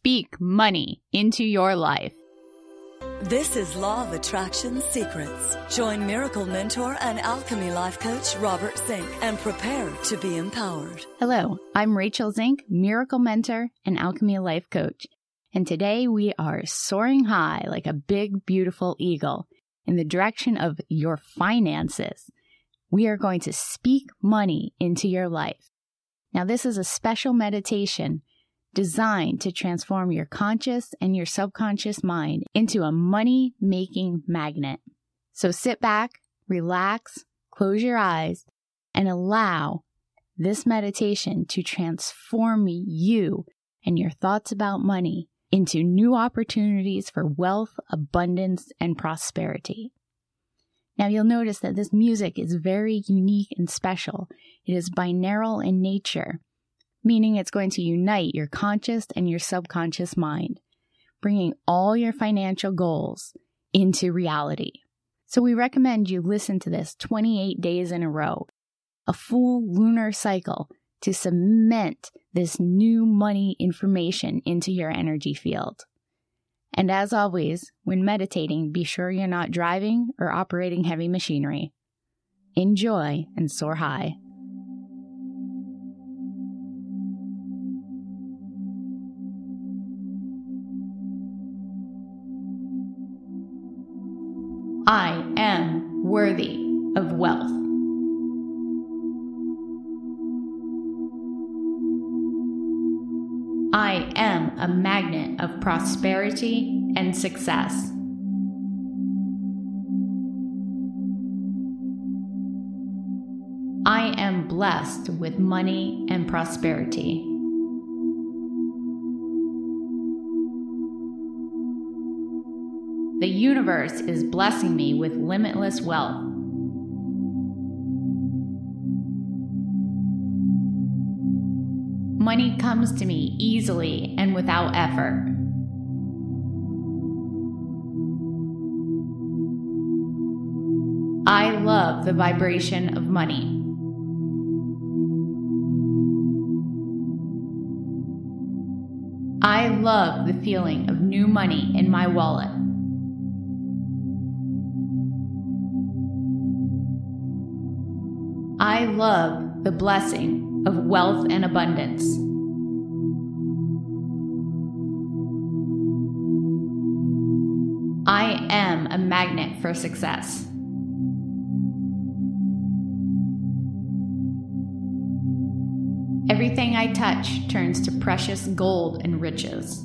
speak money into your life. This is Law of Attraction Secrets. Join Miracle Mentor and Alchemy Life Coach Robert Zink and prepare to be empowered. Hello, I'm Rachel Zink, Miracle Mentor and Alchemy Life Coach. And today we are soaring high like a big, beautiful eagle in the direction of your finances. We are going to speak money into your life. Now, this is a special meditation designed to transform your conscious and your subconscious mind into a money making magnet. So sit back, relax, close your eyes, and allow this meditation to transform you and your thoughts about money into new opportunities for wealth, abundance, and prosperity. Now you'll notice that this music is very unique and special. It is binaural in nature, meaning it's going to unite your conscious and your subconscious mind, bringing all your financial goals into reality. So we recommend you listen to this 28 days in a row, a full lunar cycle to cement this new money information into your energy field. And as always, when meditating, be sure you're not driving or operating heavy machinery. Enjoy and soar high. Prosperity and success. I am blessed with money and prosperity. The universe is blessing me with limitless wealth. Money comes to me easily and without effort. The vibration of money. I love the feeling of new money in my wallet. I love the blessing of wealth and abundance. I am a magnet for success. I touch turns to precious gold and riches.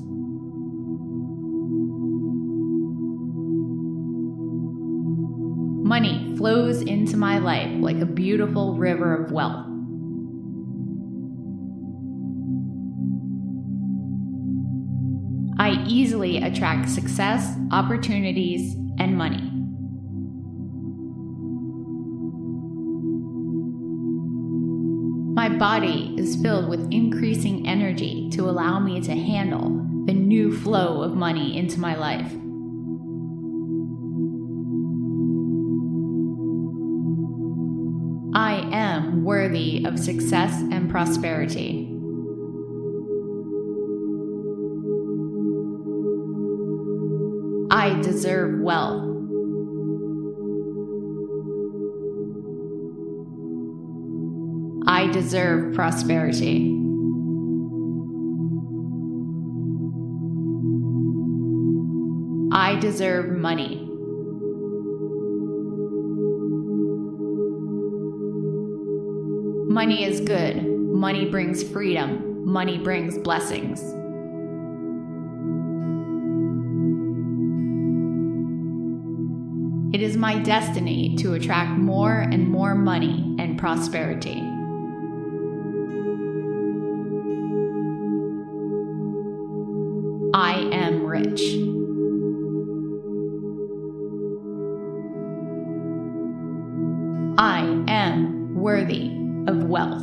Money flows into my life like a beautiful river of wealth. I easily attract success, opportunities, and money. Body is filled with increasing energy to allow me to handle the new flow of money into my life. I am worthy of success and prosperity. I deserve wealth. Deserve prosperity. I deserve money. Money is good. Money brings freedom. Money brings blessings. It is my destiny to attract more and more money and prosperity. I am worthy of wealth.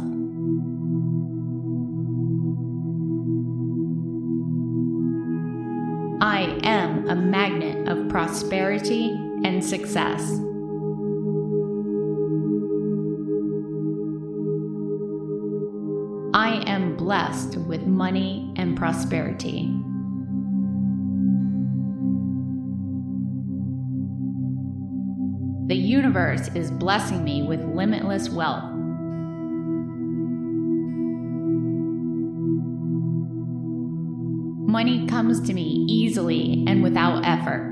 I am a magnet of prosperity and success. I am blessed with money and prosperity. Universe is blessing me with limitless wealth. Money comes to me easily and without effort.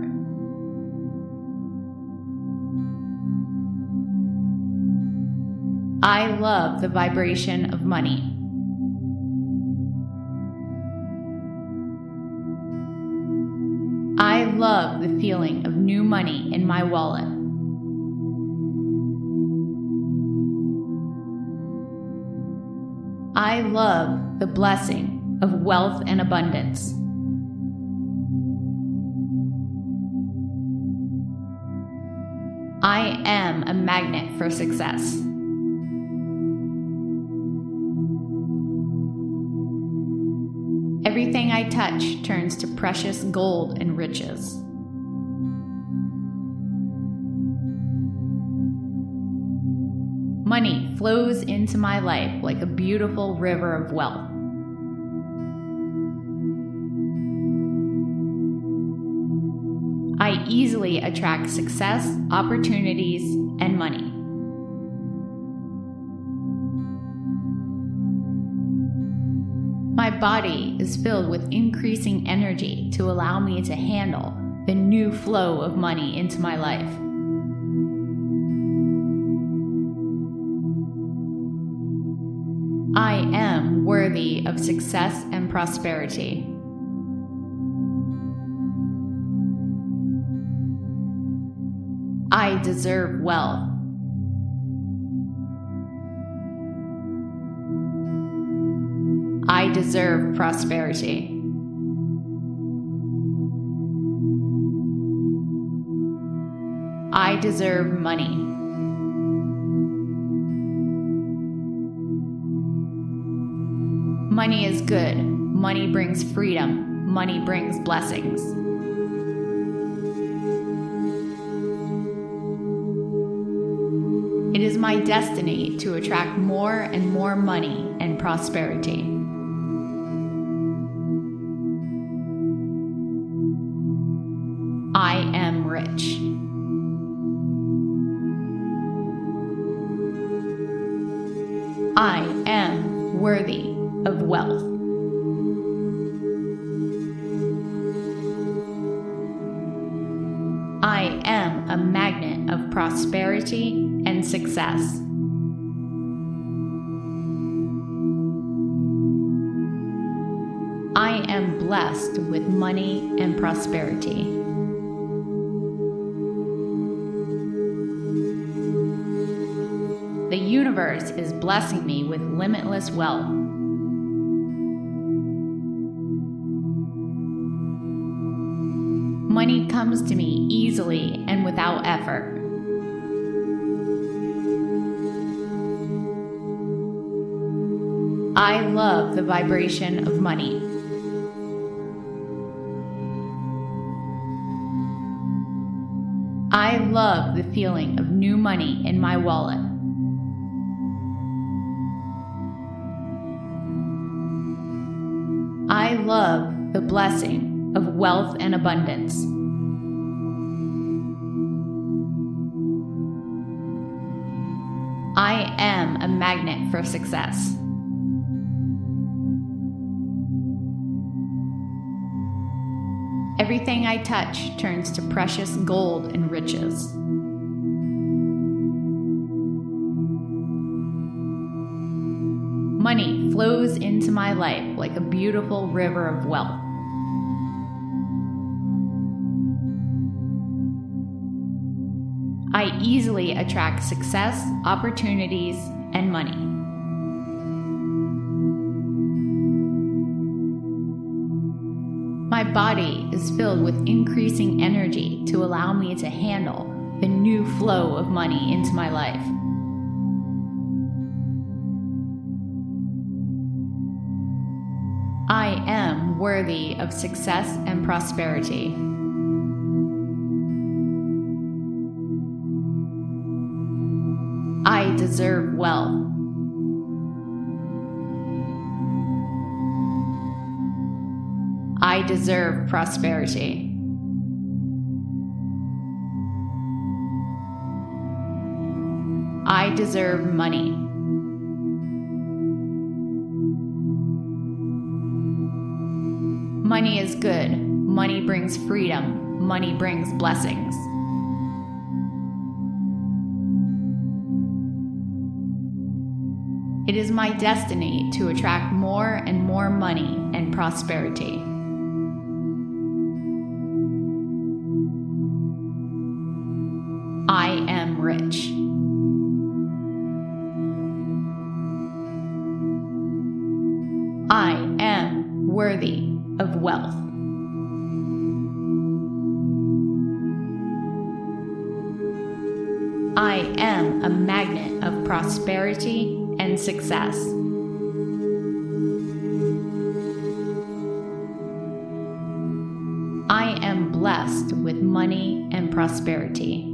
I love the vibration of money. I love the feeling of new money in my wallet. I love the blessing of wealth and abundance. I am a magnet for success. Everything I touch turns to precious gold and riches. Flows into my life like a beautiful river of wealth. I easily attract success, opportunities, and money. My body is filled with increasing energy to allow me to handle the new flow of money into my life. Worthy of success and prosperity. I deserve wealth. I deserve prosperity. I deserve money. Money is good. Money brings freedom. Money brings blessings. It is my destiny to attract more and more money and prosperity. Am blessed with money and prosperity. The universe is blessing me with limitless wealth. Money comes to me easily and without effort. I love the vibration of money. I love the feeling of new money in my wallet. I love the blessing of wealth and abundance. I am a magnet for success. Everything I touch turns to precious gold and riches. Money flows into my life like a beautiful river of wealth. I easily attract success, opportunities, and money. Body is filled with increasing energy to allow me to handle the new flow of money into my life. I am worthy of success and prosperity. I deserve wealth. I deserve prosperity. I deserve money. Money is good. Money brings freedom. Money brings blessings. It is my destiny to attract more and more money and prosperity. I am worthy of wealth. I am a magnet of prosperity and success. I am blessed with money and prosperity.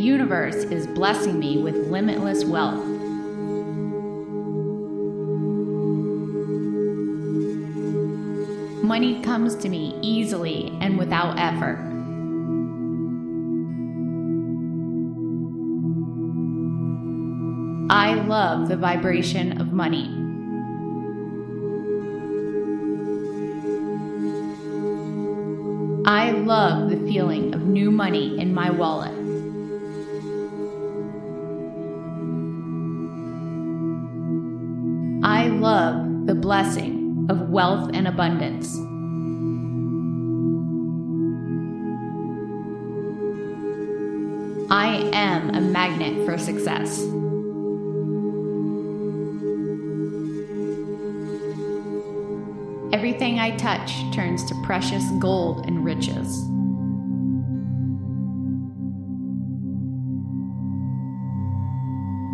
Universe is blessing me with limitless wealth. Money comes to me easily and without effort. I love the vibration of money. I love the feeling of new money in my wallet. Blessing of wealth and abundance. I am a magnet for success. Everything I touch turns to precious gold and riches.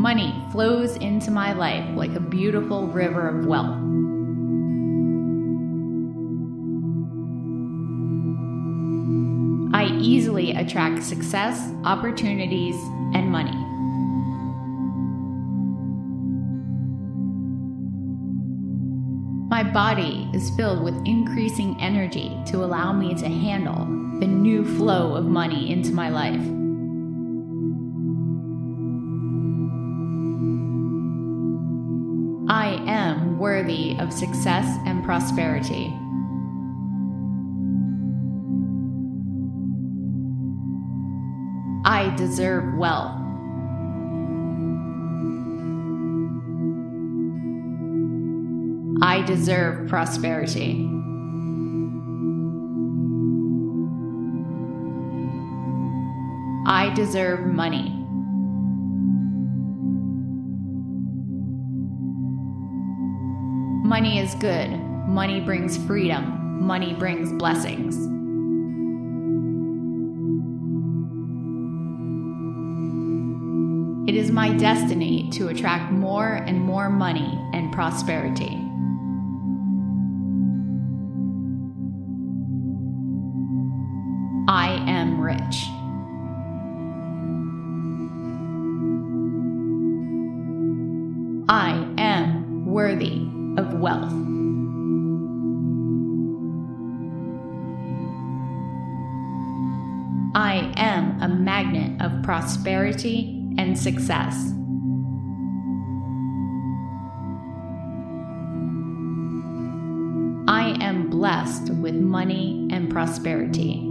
Money flows into my life like a beautiful river of wealth. Attract success, opportunities, and money. My body is filled with increasing energy to allow me to handle the new flow of money into my life. I am worthy of success and prosperity. Deserve wealth. I deserve prosperity. I deserve money. Money is good. Money brings freedom. Money brings blessings. It is my destiny to attract more and more money and prosperity. I am rich. I am worthy of wealth. I am a magnet of prosperity and success. I am blessed with money and prosperity.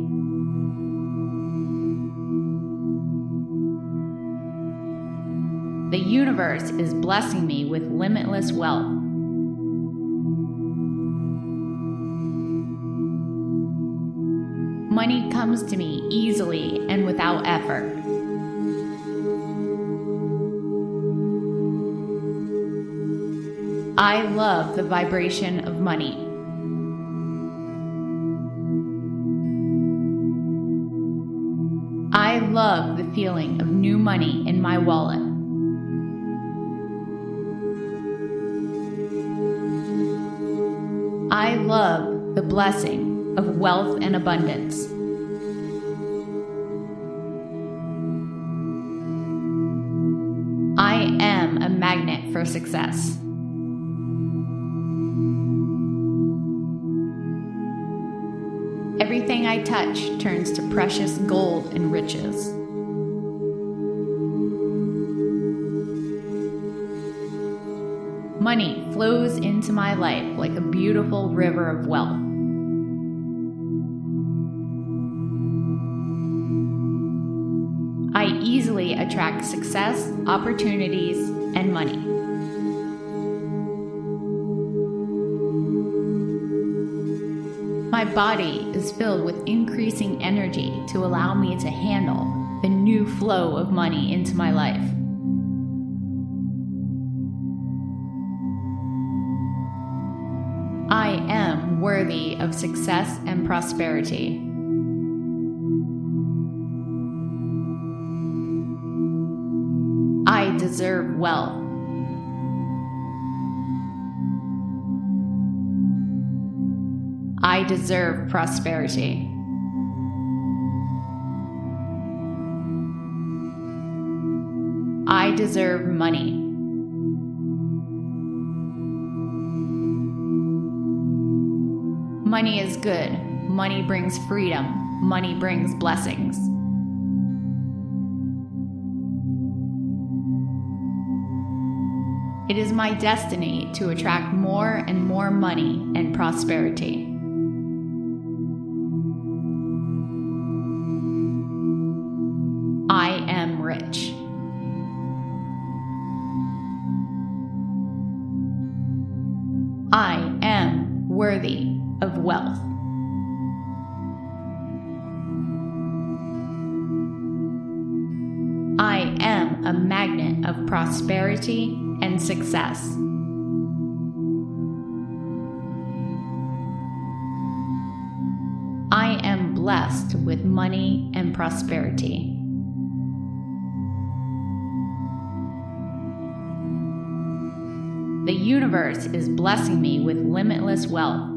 The universe is blessing me with limitless wealth. Money comes to me easily and without effort. I love the vibration of money. I love the feeling of new money in my wallet. I love the blessing of wealth and abundance. I am a magnet for success. Touch turns to precious gold and riches. Money flows into my life like a beautiful river of wealth. I easily attract success, opportunities, and money. My body is filled with increasing energy to allow me to handle the new flow of money into my life. I am worthy of success and prosperity. I deserve wealth. Deserve prosperity. I deserve money. Money is good. Money brings freedom. Money brings blessings. It is my destiny to attract more and more money and prosperity. Success. I am blessed with money and prosperity. The universe is blessing me with limitless wealth.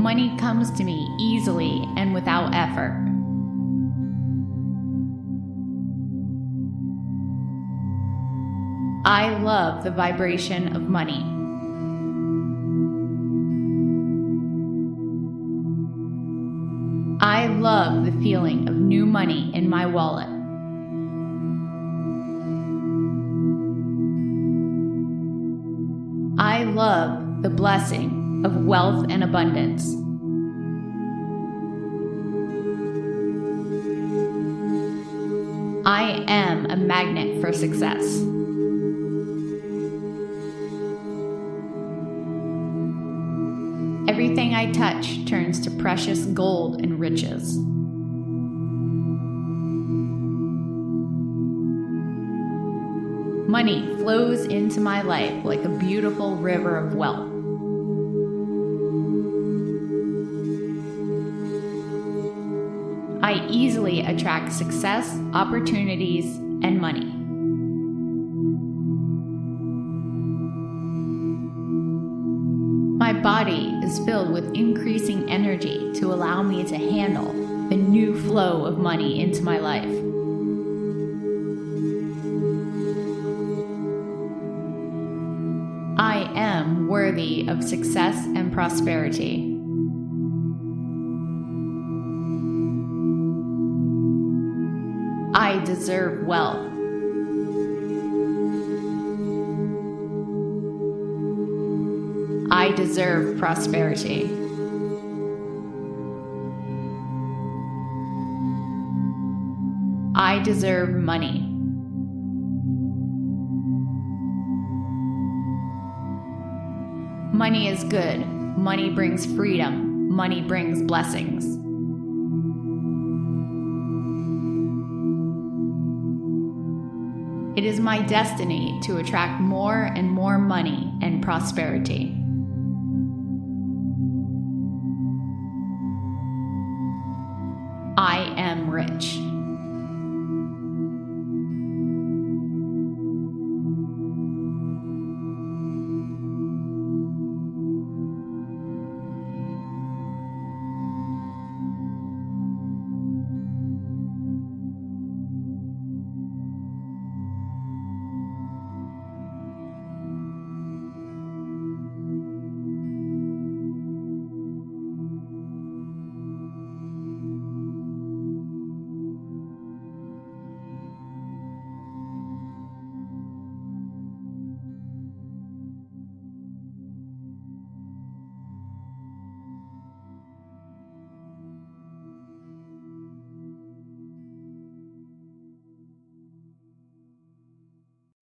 Money comes to me easily and without effort. I love the vibration of money. I love the feeling of new money in my wallet. I love the blessing of wealth and abundance. I am a magnet for success. Touch turns to precious gold and riches. Money flows into my life like a beautiful river of wealth. I easily attract success, opportunities, and money. Is filled with increasing energy to allow me to handle the new flow of money into my life. I am worthy of success and prosperity. I deserve wealth. I deserve prosperity. I deserve money. Money is good. Money brings freedom. Money brings blessings. It is my destiny to attract more and more money and prosperity.